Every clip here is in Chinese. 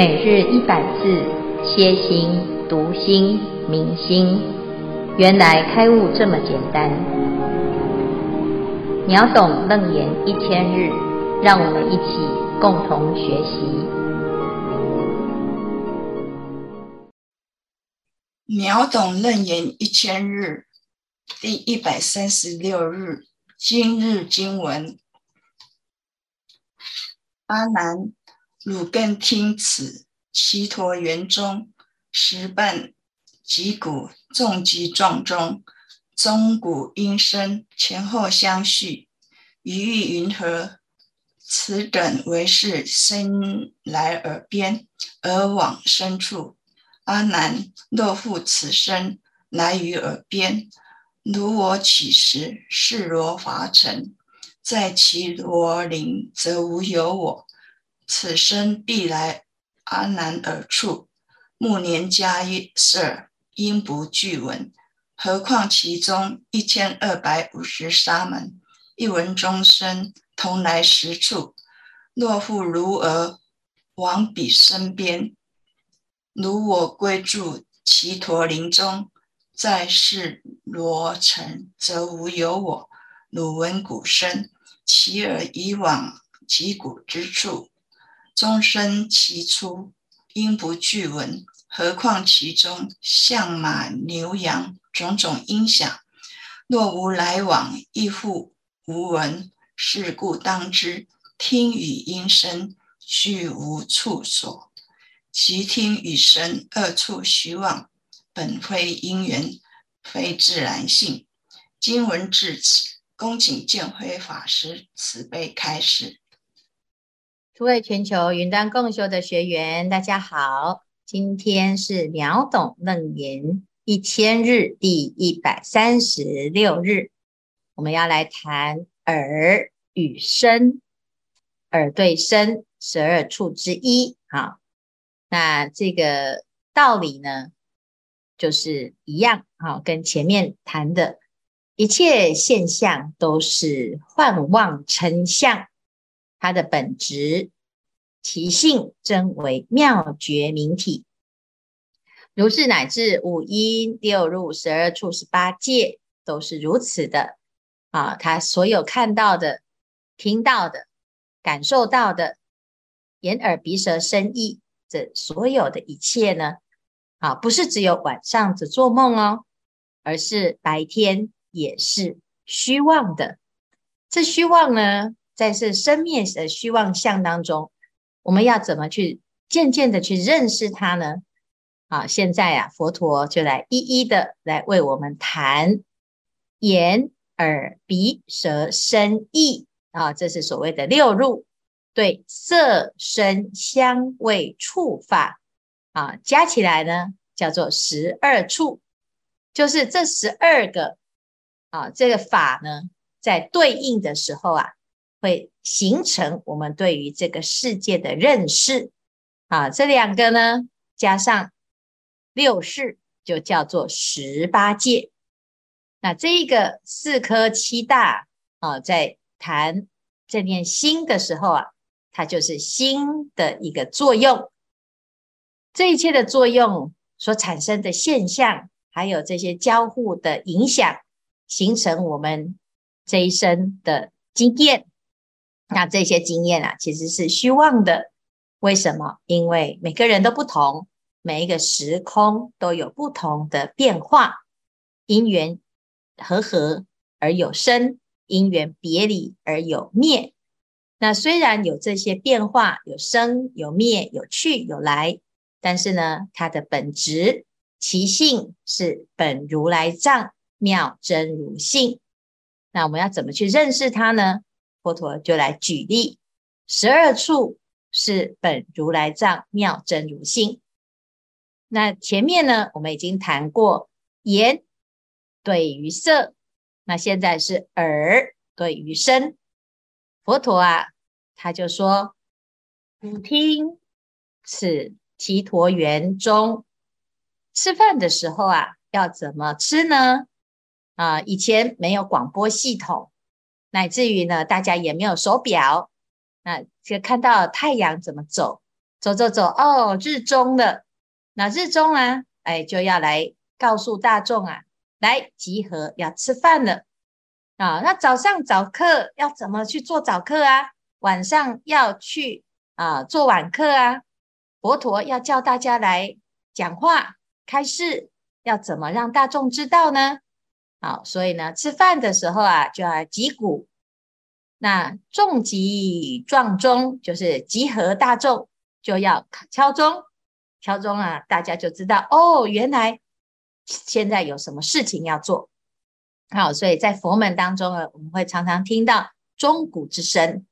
每日一百字，歇心、读心、明心，原来开悟这么简单。秒懂楞严一千日，让我们一起共同学习。秒懂楞严一千日，第一百三十六日，今日经文。阿难。汝更听此，只陀园中，十瓣击鼓，众击撞钟，钟鼓音声前后相续，于意云何？此等为是声来耳边，而往深处。阿难，若复此声来于耳边，如我起时，是罗伐城，在其罗林，则无有我。此生必来阿难而处，暮年迦叶，应不具闻。何况其中一千二百五十沙门，一闻钟声，同来十处。若复如尔往彼身边，如我归住其陀林中，在世罗城，则无有我。汝闻鼓声，其耳已往击鼓之处。钟声其出，应不具闻，何况其中象马牛羊种种音响，若无来往，亦复无闻。是故当知，听与音声俱无处所，其听与声二处虚妄，本非因缘，非自然性。经文至此，恭请见辉法师慈悲开示。诸位全球云端共修的学员，大家好，今天是秒懂楞严一千日第一百三十六日，我们要来谈耳与身，耳对身十二处之一。好，那这个道理呢，就是一样，好，跟前面谈的一切现象都是幻妄成相。它的本质、其性真为妙觉明体，如是乃至五阴六入十二处十八界都是如此的啊！他所有看到的、听到的、感受到的，眼耳鼻舌身意，这所有的一切呢，啊，不是只有晚上只做梦哦，而是白天也是虚妄的。这虚妄呢？在是生灭的虚妄相当中，我们要怎么去渐渐的去认识它呢？啊，现在啊，佛陀就来一一的来为我们谈眼、耳、鼻、舌、身、意啊，这是所谓的六入，对色、声、香、味、触、法啊，加起来呢叫做十二处，就是这十二个啊，这个法呢，在对应的时候啊。会形成我们对于这个世界的认识啊，这两个呢，加上六世，就叫做十八界。那这一个四科七大啊，在谈这念心的时候啊，它就是心的一个作用。这一切的作用所产生的现象，还有这些交互的影响，形成我们这一生的经验。那这些经验啊，其实是虚妄的。为什么？因为每个人都不同，每一个时空都有不同的变化。因缘和合而有生，因缘别离而有灭。那虽然有这些变化，有生有灭，有去有来，但是呢，它的本质其性是本如来藏，妙真如性。那我们要怎么去认识它呢？佛陀就来举例，十二处是本如来藏妙真如性。那前面呢，我们已经谈过眼对于色，那现在是耳对于声。佛陀啊，他就说：汝听此提陀园中，吃饭的时候啊，要怎么吃呢？啊，以前没有广播系统。乃至于呢，大家也没有手表，那就看到太阳怎么走走走走，哦，日中了。那日中啊，哎，就要来告诉大众啊，来集合要吃饭了啊。那早上早课要怎么去做早课啊？晚上要去啊做晚课啊。佛陀要叫大家来讲话开示，要怎么让大众知道呢？好，所以呢，吃饭的时候啊，就要击鼓。那众集撞钟就是集合大众，就要敲钟。敲钟啊，大家就知道哦，原来现在有什么事情要做。好，所以在佛门当中呢，我们会常常听到钟鼓之声。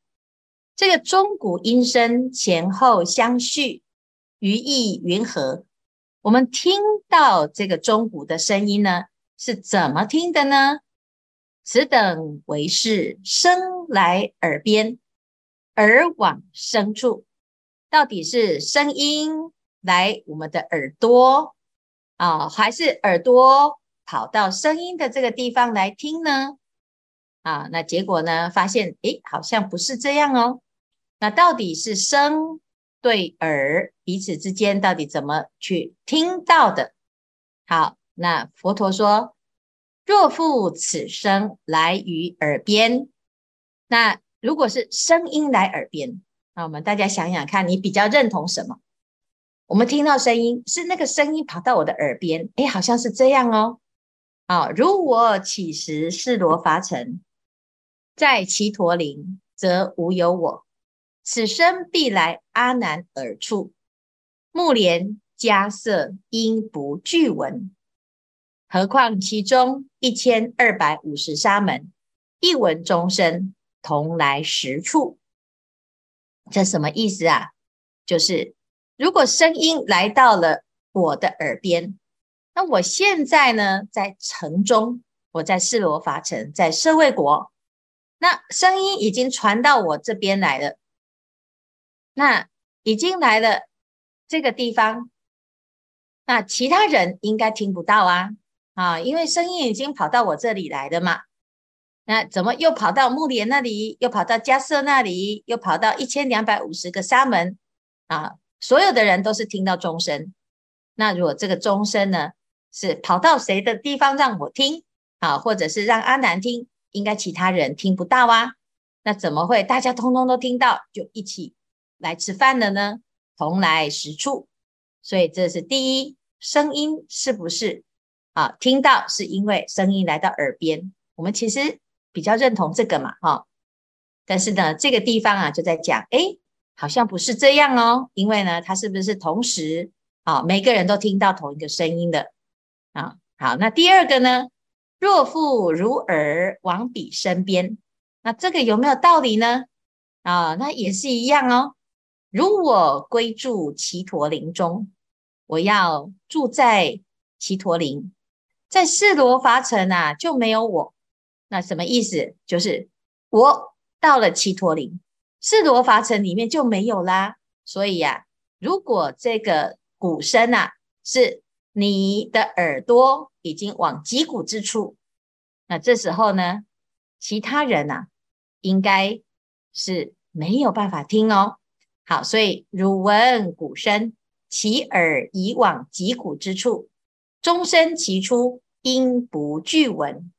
这个钟鼓音声前后相续，语意云和。我们听到这个钟鼓的声音呢，是怎么听的呢？此等为是声来耳边，耳往声处，到底是声音来我们的耳朵啊，还是耳朵跑到声音的这个地方来听呢？啊，那结果呢？发现诶，好像不是这样哦。那到底是声对耳彼此之间到底怎么去听到的？好，那佛陀说。若复此声来于耳边，那如果是声音来耳边，那我们大家想想看，你比较认同什么？我们听到声音是那个声音跑到我的耳边，诶，好像是这样哦。啊，如我起时是罗伐城，在其陀林，则无有我，此生必来阿难耳处，目连迦叶应不俱闻。何况其中一千二百五十沙门，一闻钟声，同来十处。这什么意思啊？就是如果声音来到了我的耳边，那我现在呢，在城中，我在示罗法城，在舍卫国，那声音已经传到我这边来了，那已经来了这个地方，那其他人应该听不到啊。啊，因为声音已经跑到我这里来了嘛，那怎么又跑到木莲那里，又跑到迦叶那里，又跑到一千两百五十个沙门啊？所有的人都是听到钟声，那如果这个钟声呢，是跑到谁的地方让我听啊，或者是让阿难听，应该其他人听不到啊？那怎么会大家通通都听到，就一起来吃饭了呢？同来实处，所以这是第一，声音是不是？啊，听到是因为声音来到耳边，我们其实比较认同这个嘛，哈。但是呢，这个地方啊就在讲，诶，好像不是这样哦，因为呢，它是不是同时啊，每个人都听到同一个声音的啊？好，那第二个呢，若复如耳往彼身边，那这个有没有道理呢？啊，那也是一样哦。如我归住只陀林中，我要住在只陀林。在示罗伐城啊，就没有我。那什么意思？就是我到了七陀林，示罗伐城里面就没有啦。所以呀、如果这个鼓声啊，是你的耳朵已经往击鼓之处，那这时候呢，其他人啊，应该是没有办法听哦。好，所以汝闻鼓声，其耳已往击鼓之处。钟声齐出，应不俱闻。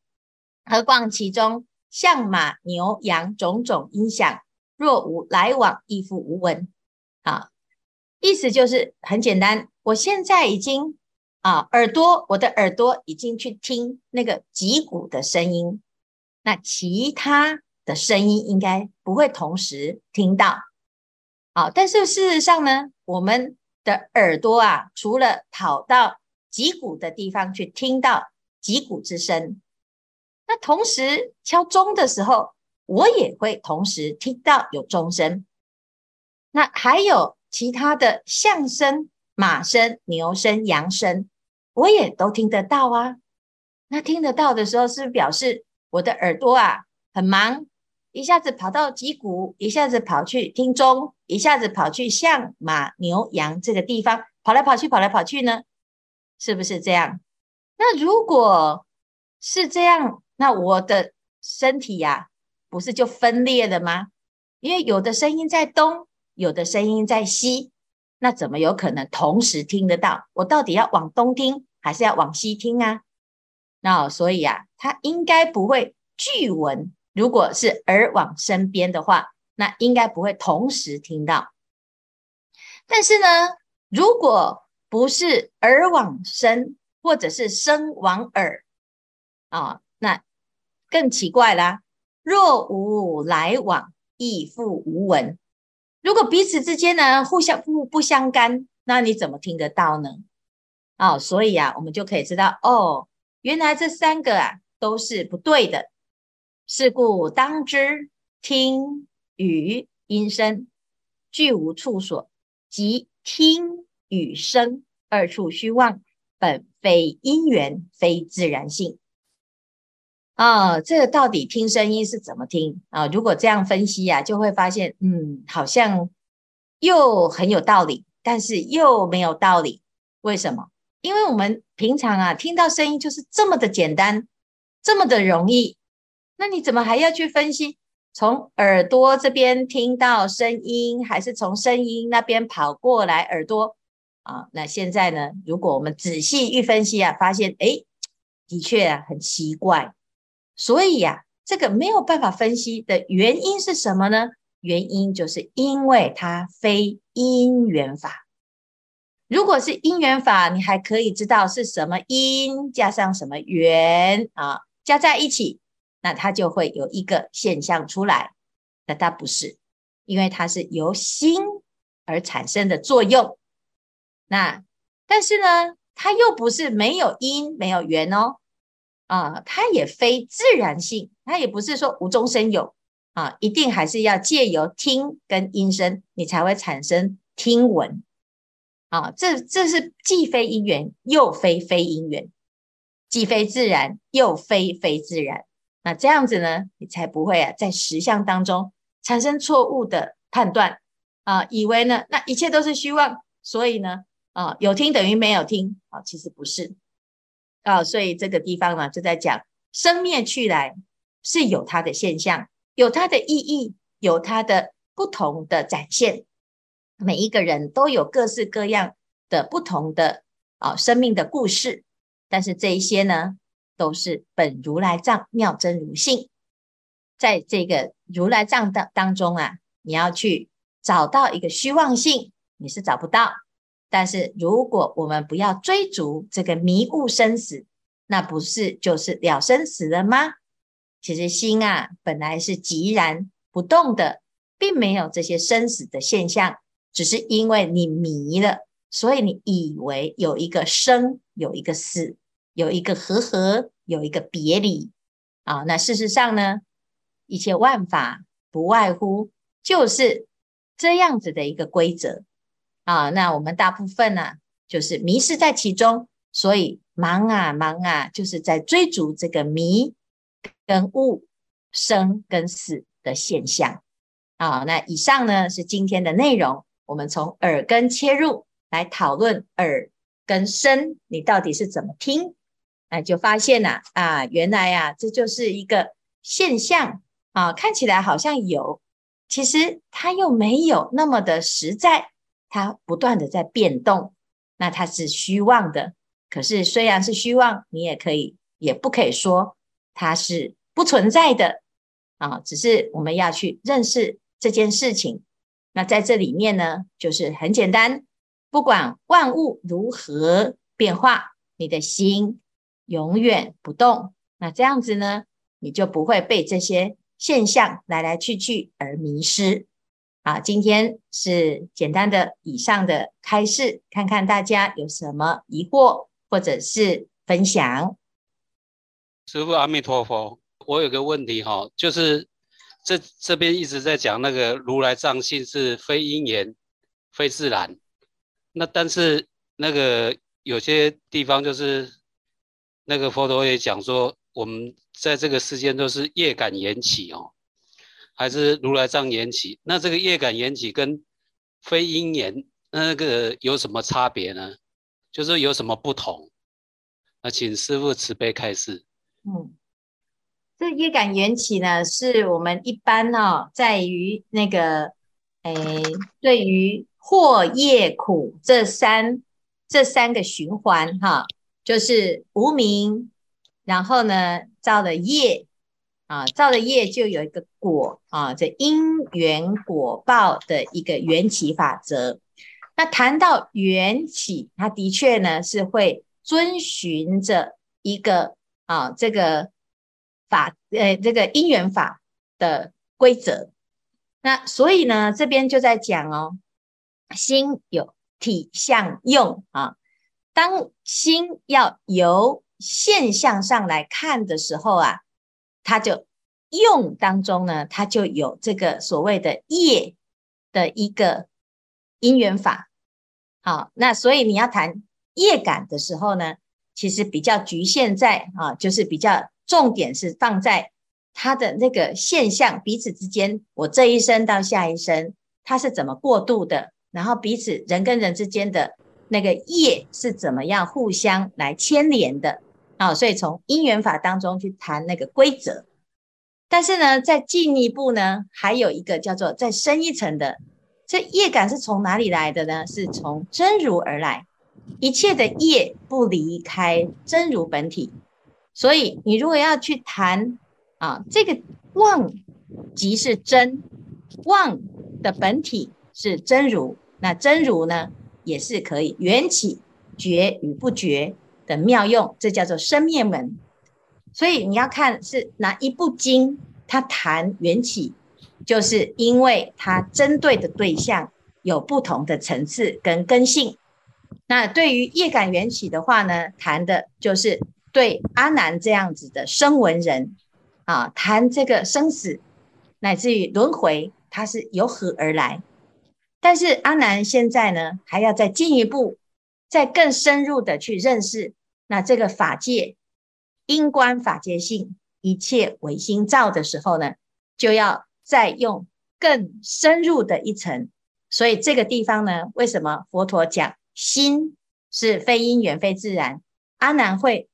何况其中象马牛羊种种音响，若无来往，亦复无闻。啊，意思就是很简单。我现在已经啊，耳朵，我的耳朵已经去听那个击鼓的声音，那其他的声音应该不会同时听到。好，但是事实上呢，我们的耳朵啊，除了跑到击鼓的地方去听到击鼓之声，那同时敲钟的时候，我也会同时听到有钟声。那还有其他的象声、马声、牛声、羊声，我也都听得到啊。那听得到的时候，是不是表示我的耳朵啊很忙，一下子跑到击鼓，一下子跑去听钟，一下子跑去象、马、牛、羊这个地方跑来跑去，跑来跑去呢？是不是这样？那如果是这样，那我的身体呀、不是就分裂了吗？因为有的声音在东，有的声音在西，那怎么有可能同时听得到？我到底要往东听还是要往西听啊？那所以啊，他应该不会俱闻。如果是耳往身边的话，那应该不会同时听到。但是呢，如果不是耳往身，或者是身往耳啊，那更奇怪啦。若无来往，亦复无闻。如果彼此之间呢，互相不不相干，那你怎么听得到呢？哦，所以啊，我们就可以知道，哦，原来这三个啊都是不对的。是故当知听与音声俱无处所，即听与声二处虚妄，本非因缘，非自然性。啊，这个到底听声音是怎么听啊？如果这样分析呀、啊，就会发现，嗯，好像又很有道理，但是又没有道理。为什么？因为我们平常啊，听到声音就是这么的简单，这么的容易。那你怎么还要去分析？从耳朵这边听到声音，还是从声音那边跑过来耳朵？啊，那现在呢？如果我们仔细一分析啊，发现，诶，的确啊，很奇怪。所以呀、啊，这个没有办法分析的原因是什么呢？原因就是因为它非因缘法。如果是因缘法，你还可以知道是什么因加上什么缘啊，加在一起，那它就会有一个现象出来。那它不是，因为它是由心而产生的作用。那但是呢，它又不是没有因没有缘哦。啊，它也非自然性，它也不是说无中生有啊，一定还是要借由听跟音声，你才会产生听闻啊。这这是既非因缘，又非非因缘，既非自然，又非非自然。那这样子呢，你才不会啊，在实相当中产生错误的判断啊，以为呢，那一切都是虚妄，所以呢，啊，有听等于没有听啊，其实不是。啊、所以这个地方呢，就在讲生灭去来是有它的现象，有它的意义，有它的不同的展现。每一个人都有各式各样的不同的啊、生命的故事，但是这一些呢，都是本如来藏妙真如性。在这个如来藏当当中啊，你要去找到一个虚妄性，你是找不到。但是，如果我们不要追逐这个迷雾生死，那不是就是了生死了吗？其实心啊，本来是寂然不动的，并没有这些生死的现象，只是因为你迷了，所以你以为有一个生，有一个死，有一个和合，有一个别离啊。那事实上呢，一切万法不外乎就是这样子的一个规则。啊，那我们大部分呢、就是迷失在其中，所以忙啊忙啊，就是在追逐这个迷跟悟、生跟死的现象。啊，那以上呢是今天的内容，我们从耳根切入来讨论耳跟声，你到底是怎么听？哎，就发现呐、啊，啊，原来啊，这就是一个现象啊，看起来好像有，其实它又没有那么的实在。它不断的在变动，那它是虚妄的。可是虽然是虚妄，你也可以，也不可以说它是不存在的啊。只是我们要去认识这件事情。那在这里面呢，就是很简单，不管万物如何变化，你的心永远不动。那这样子呢，你就不会被这些现象来来去去而迷失。啊，今天是简单的以上的开示，看看大家有什么疑惑或者是分享。师父阿弥陀佛，我有个问题哈，就是这这边一直在讲那个如来藏性是非因缘、非自然，那但是那个有些地方就是那个佛陀也讲说，我们在这个世间都是业感缘起哦。还是如来藏缘起，那这个业感缘起跟非因缘那个有什么差别呢？就是有什么不同？那请师父慈悲开示。嗯，这业感缘起呢，是我们一般哦，在于那个，诶，对于祸业苦这三这三个循环哈，就是无明，然后呢造了业啊，造的业就有一个果啊，这因缘果报的一个缘起法则。那谈到缘起，它的确呢是会遵循着一个啊这个法呃这个因缘法的规则。那所以呢这边就在讲哦，心有体相用啊，当心要由现象上来看的时候啊，它就用当中呢，它就有这个所谓的业的一个因缘法。好，那所以你要谈业感的时候呢，其实比较局限在啊，就是比较重点是放在它的那个现象彼此之间，我这一生到下一生，它是怎么过渡的，然后彼此人跟人之间的那个业是怎么样互相来牵连的啊，所以从因缘法当中去谈那个规则，但是呢，再进一步呢，还有一个叫做再深一层的。这业感是从哪里来的呢？是从真如而来，一切的业不离开真如本体。所以你如果要去谈啊，这个妄即是真，妄的本体是真如，那真如呢也是可以缘起觉与不觉的妙用，这叫做生灭门。所以你要看是哪一部经，它谈缘起。就是因为它针对的对象有不同的层次跟根性。那对于业感缘起的话呢，谈的就是对阿难这样子的声闻人啊，谈这个生死乃至于轮回，它是由何而来？但是阿难现在呢，还要再进一步，再更深入的去认识那这个法界因观法界性，一切唯心造的时候呢，就要。再用更深入的一层，所以这个地方呢，为什么佛陀讲心是非因缘非自然？阿难会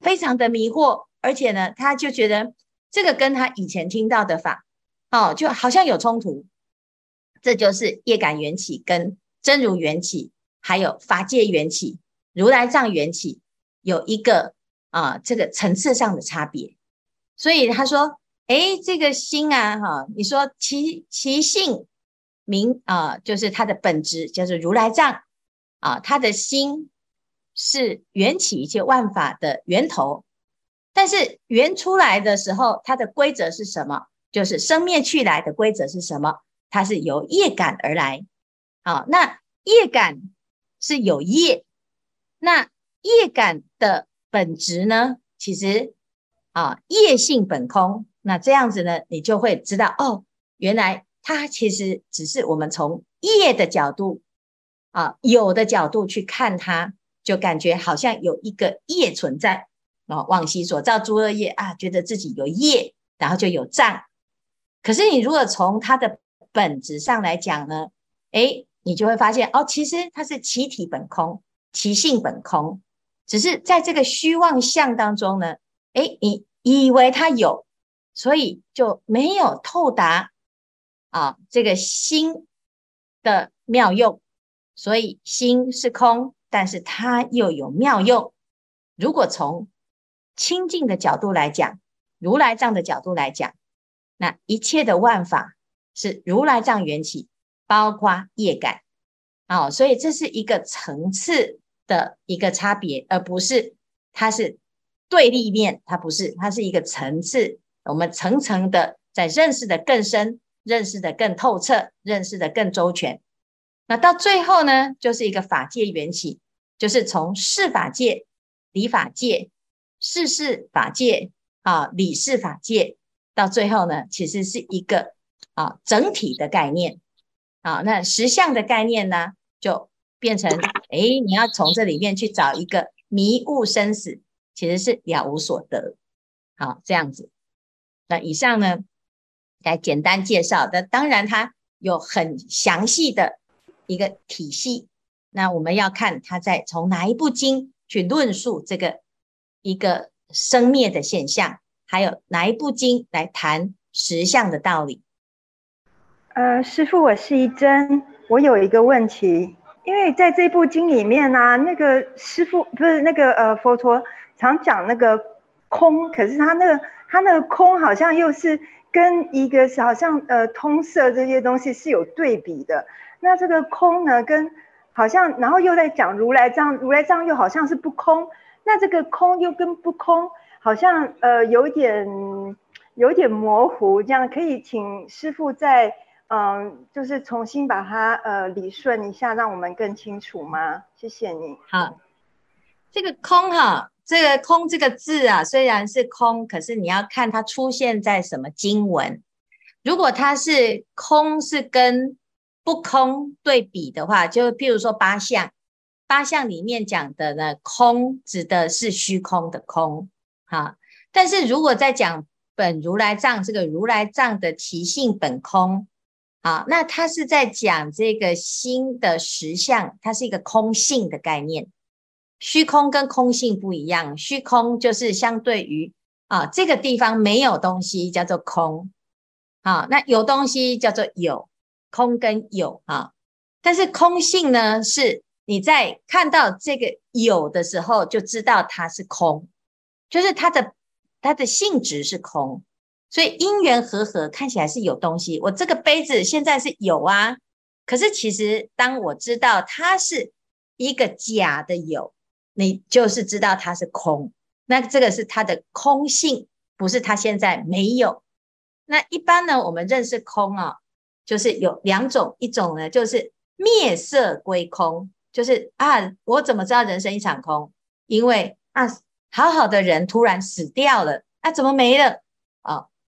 非常的迷惑，而且呢，他就觉得这个跟他以前听到的法，哦，就好像有冲突。这就是业感缘起跟真如缘起，还有法界缘起、如来藏缘起，有一个啊这个层次上的差别。所以他说。哎，这个心啊，哈，你说其其性名啊，就是它的本质，就是如来藏啊，它的心是缘起一切万法的源头。但是缘出来的时候，它的规则是什么？就是生灭去来的规则是什么？它是由业感而来。好，那业感是有业，那业感的本质呢？其实啊，业性本空。那这样子呢，你就会知道哦，原来它其实只是我们从业的角度啊，有的角度去看它，就感觉好像有一个业存在啊，往昔所造诸恶业啊，觉得自己有业，然后就有障。可是你如果从它的本质上来讲呢，诶，你就会发现哦，其实它是其体本空，其性本空，只是在这个虚妄相当中呢，诶，你以为它有。所以就没有透达啊，这个心的妙用。所以心是空，但是它又有妙用。如果从清净的角度来讲，如来藏的角度来讲，那一切的万法是如来藏缘起，包括业感。哦，所以这是一个层次的一个差别，而不是它是对立面，它不是，它是一个层次。我们层层的在认识的更深，认识的更透彻，认识的更周全。那到最后呢，就是一个法界缘起，就是从事法界、理法界、事事法界啊、理事法界，到最后呢，其实是一个啊整体的概念。啊，那实相的概念呢，就变成哎，你要从这里面去找一个迷雾生死，其实是了无所得。好，这样子。那以上呢，来简单介绍的，当然它有很详细的一个体系。那我们要看它在从哪一部经去论述这个一个生灭的现象，还有哪一部经来谈实相的道理。呃，师父，我是一真。我有一个问题，因为在这部经里面呢、那个师父不是那个呃佛陀常讲那个空，可是他那个他那个空好像又是跟一个好像呃通色这些东西是有对比的。那这个空呢，跟好像然后又在讲如来藏，如来藏又好像是不空。那这个空又跟不空好像呃有点有点模糊，这样可以请师父在。嗯，就是重新把它呃理顺一下，让我们更清楚吗？谢谢你。好，这个空哈，这个空这个字啊，虽然是空，可是你要看它出现在什么经文。如果它是空是跟不空对比的话，就譬如说八相，八相里面讲的呢，空指的是虚空的空哈。但是如果在讲本如来藏，这个如来藏的其性本空。好，那他是在讲这个心的实相，它是一个空性的概念。虚空跟空性不一样，虚空就是相对于啊这个地方没有东西叫做空，啊，那有东西叫做有，空跟有啊。但是空性呢，是你在看到这个有的时候就知道它是空，就是它的它的性质是空。所以因缘和合看起来是有东西，我这个杯子现在是有啊，可是其实当我知道它是一个假的有，你就是知道它是空。那这个是它的空性，不是它现在没有。那一般呢，我们认识空啊，就是有两种，一种呢就是灭色归空，就是啊，我怎么知道人生一场空？因为啊，好好的人突然死掉了，啊，怎么没了？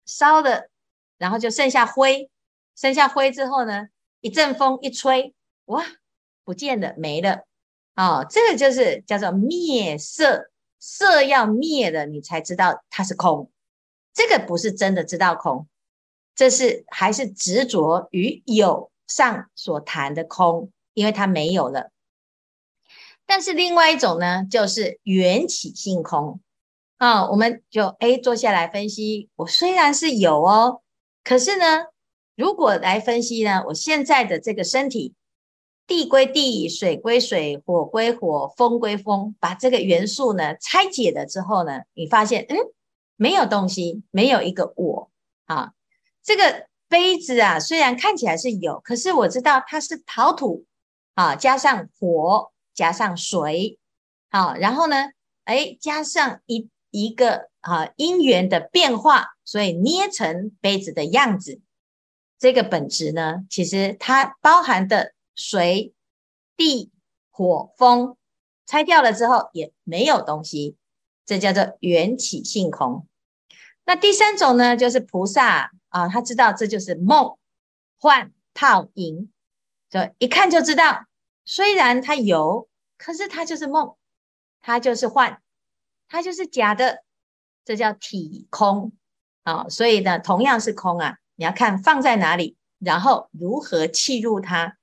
烧的，然后就剩下灰，剩下灰之后呢，一阵风一吹，哇，不见了，没了。哦，这个就是叫做灭色，色要灭了，你才知道它是空。这个不是真的知道空，这是还是执着于有上所谈的空，因为它没有了。但是另外一种呢，就是缘起性空。啊、我们就 A 坐下来分析。我虽然是有哦，可是呢，如果来分析呢，我现在的这个身体，地归地，水归水，火归火，风归风，把这个元素呢拆解了之后呢，你发现，嗯，没有东西，没有一个我啊。这个杯子啊，虽然看起来是有，可是我知道它是陶土啊，加上火，加上水，好、啊，然后呢，哎，加上一。一个啊因缘的变化，所以捏成杯子的样子。这个本质呢，其实它包含的水、地、火、风，拆掉了之后也没有东西，这叫做缘起性空。那第三种呢，就是菩萨啊，他知道这就是梦、幻、泡、影，就一看就知道，虽然它有，可是它就是梦，它就是幻。它就是假的，这叫体空啊、所以呢，同样是空啊，你要看放在哪里，然后如何契入它。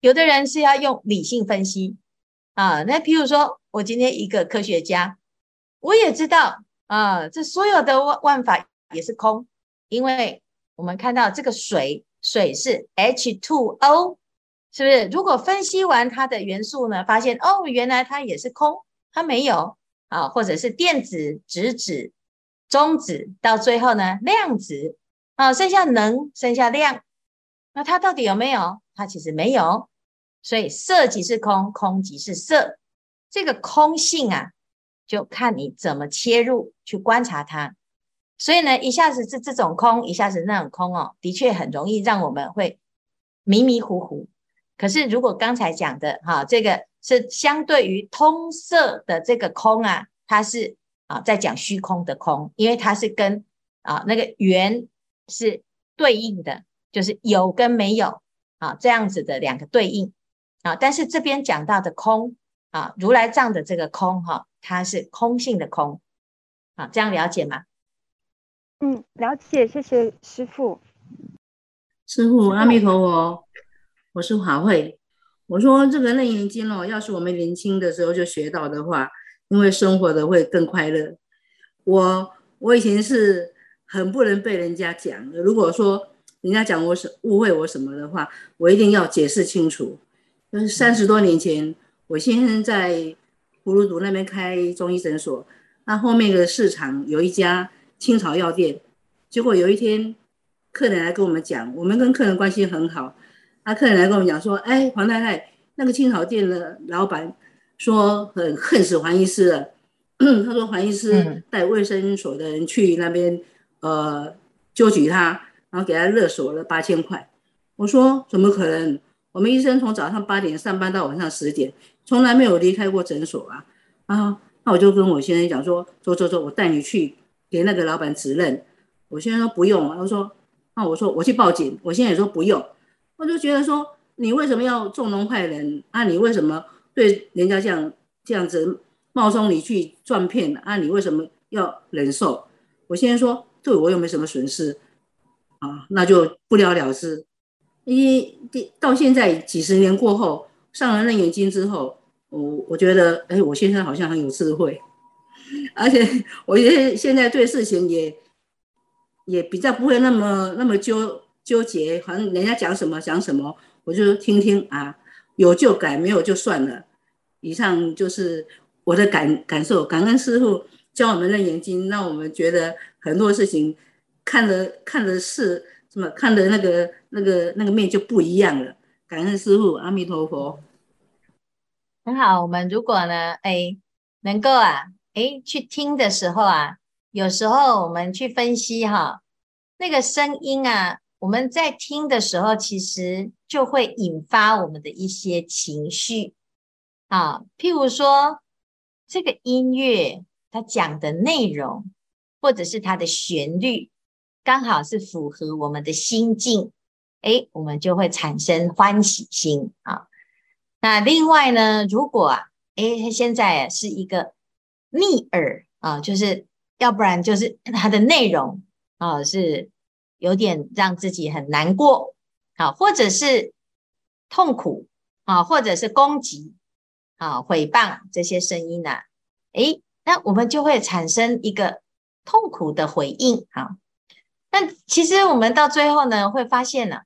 有的人是要用理性分析啊。那譬如说，我今天一个科学家，我也知道啊，这所有的万万法也是空，因为我们看到这个水，水是 H2O，是不是？如果分析完它的元素呢，发现哦，原来它也是空，它没有。啊，或者是电子、质子、中子，到最后呢，量子啊，剩下能，剩下量，那它到底有没有？它其实没有，所以色即是空，空即是色，这个空性啊，就看你怎么切入去观察它。所以呢，一下子是这种空，一下子那种空哦，的确很容易让我们会迷迷糊糊。可是如果刚才讲的哈，这个。是相对于通色的这个空啊，它是啊在讲虚空的空，因为它是跟啊那个圆是对应的，就是有跟没有啊这样子的两个对应啊。但是这边讲到的空啊，如来藏的这个空哈、啊，它是空性的空啊，这样了解吗？嗯，了解，谢谢师傅。师傅，阿弥陀佛，我是华慧。我说这个楞严经哦，要是我们年轻的时候就学到的话，因为生活的会更快乐。我我以前是很不能被人家讲的。如果说人家讲我是误会我什么的话，我一定要解释清楚。就是三十多年前，我先生在葫芦堵那边开中医诊所，那后面的市场有一家青草药店，结果有一天客人来跟我们讲，我们跟客人关系很好，那客人来跟我们讲说，哎，黄太太，那个青草店的老板说很恨死黄医师了，他说黄医师带卫生所的人去那边，呃，纠举他。然后给他勒索了八千块，我说怎么可能？我们医生从早上八点上班到晚上十点，从来没有离开过诊所啊！啊，那我就跟我先生讲说，走走走，我带你去给那个老板指认。我先生说不用，他说，那我说我去报警。我现在也说不用，我就觉得说，你为什么要纵容坏人啊？你为什么对人家这样这样子冒充你去赚骗啊？你为什么要忍受？我先生说，对我又没什么损失。啊，那就不了了之。因为到现在几十年过后，上了《楞严经》之后，我我觉得，哎，我先生好像很有智慧，而且我觉得现在对事情也也比较不会那么那么纠纠结，好像人家讲什么讲什么，我就听听啊，有就改，没有就算了。以上就是我的感感受，感恩师父教我们《的眼睛》，让我们觉得很多事情。看的看的是什么？看的那个那个那个面就不一样了。感恩师父，阿弥陀佛。很好，我们如果呢，哎，能够啊，哎，去听的时候啊，有时候我们去分析哈，那个声音啊，我们在听的时候，其实就会引发我们的一些情绪啊，譬如说这个音乐它讲的内容，或者是它的旋律。刚好是符合我们的心境，诶，我们就会产生欢喜心啊。那另外呢，如果啊，诶，现在是一个逆耳啊，就是要不然就是它的内容啊是有点让自己很难过啊，或者是痛苦啊，或者是攻击啊、诽谤这些声音呢，诶，那我们就会产生一个痛苦的回应啊。那其实我们到最后呢，会发现呢，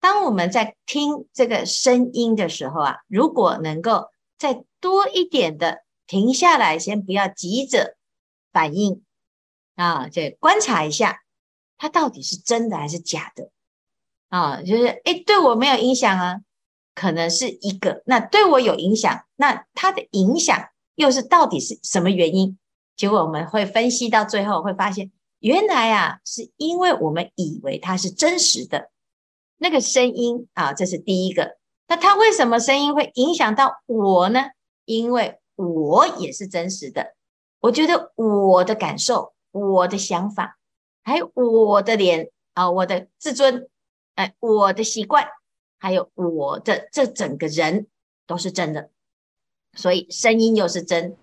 当我们在听这个声音的时候啊，如果能够再多一点的停下来，先不要急着反应啊，就观察一下，它到底是真的还是假的啊？就是诶，对我没有影响啊，可能是一个；那对我有影响，那它的影响又是到底是什么原因？结果我们会分析到最后，会发现。原来啊，是因为我们以为它是真实的那个声音啊，这是第一个。那它为什么声音会影响到我呢？因为我也是真实的，我觉得我的感受、我的想法，还有我的脸啊，我的自尊，哎，我的习惯，还有我的这整个人都是真的。所以声音又是真，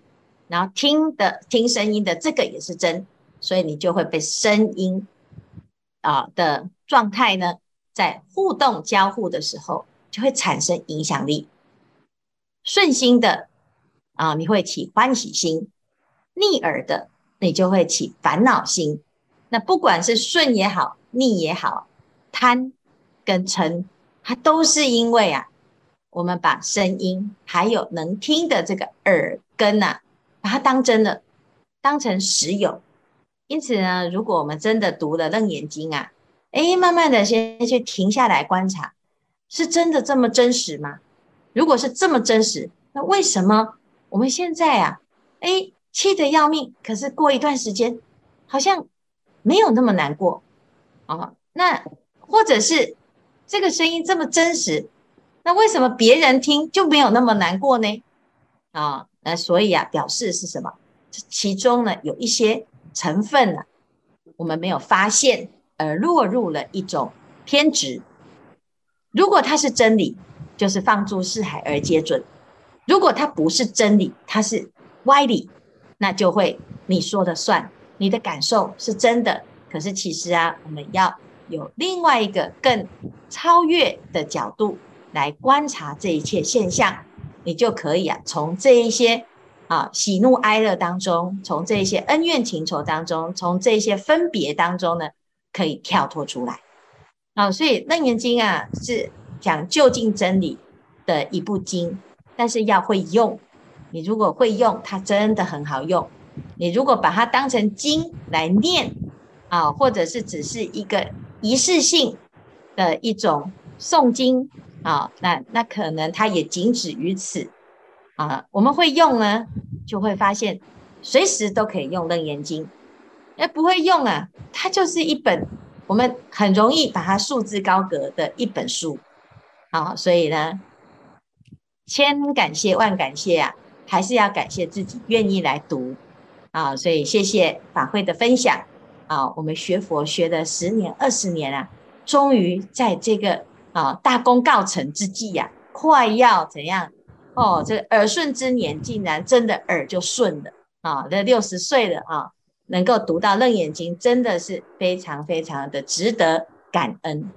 然后听的听声音的这个也是真。所以你就会被声音啊的状态呢，在互动交互的时候，就会产生影响力。顺心的啊，你会起欢喜心；逆耳的，你就会起烦恼心。那不管是顺也好，逆也好，贪跟嗔，它都是因为啊，我们把声音还有能听的这个耳根呐、啊，把它当真的，当成实有。因此呢，如果我们真的读了《楞严经》啊，诶，慢慢的先去停下来观察，是真的这么真实吗？如果是这么真实，那为什么我们现在啊，诶，气得要命，可是过一段时间好像没有那么难过啊、那或者是这个声音这么真实，那为什么别人听就没有那么难过呢？啊、那所以啊，表示是什么？其中呢有一些。成分了，我们没有发现，而落入了一种偏执。如果它是真理，就是放诸四海而皆准；如果它不是真理，它是歪理，那就会你说的算，你的感受是真的。可是其实啊，我们要有另外一个更超越的角度来观察这一切现象，你就可以啊，从这一些。啊，喜怒哀乐当中，从这些恩怨情仇当中，从这些分别当中呢，可以跳脱出来。啊，所以《楞严经》啊是讲究竟真理的一部经，但是要会用。你如果会用，它真的很好用。你如果把它当成经来念啊，或者是只是一个仪式性的一种诵经啊，那那可能它也仅止于此啊。我们会用呢，就会发现随时都可以用《楞严经》。哎，不会用啊，它就是一本我们很容易把它束之高阁的一本书。啊，所以呢，千感谢万感谢啊！还是要感谢自己愿意来读啊，所以谢谢法会的分享啊，我们学佛学了十年二十年啊，终于在这个啊大功告成之际呀、啊，快要怎样哦？这个耳顺之年，竟然真的耳就顺了啊！这六十岁了啊，能够读到《楞严经》，真的是非常非常的值得感恩。